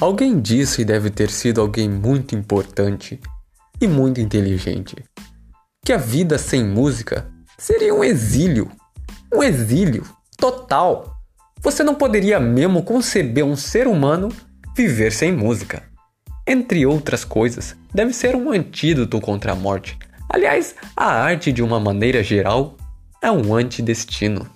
Alguém disse e deve ter sido alguém muito importante e muito inteligente que a vida sem música seria um exílio. Um exílio total. Você não poderia mesmo conceber um ser humano viver sem música. Entre outras coisas, deve ser um antídoto contra a morte. Aliás, a arte, de uma maneira geral, é um antidestino.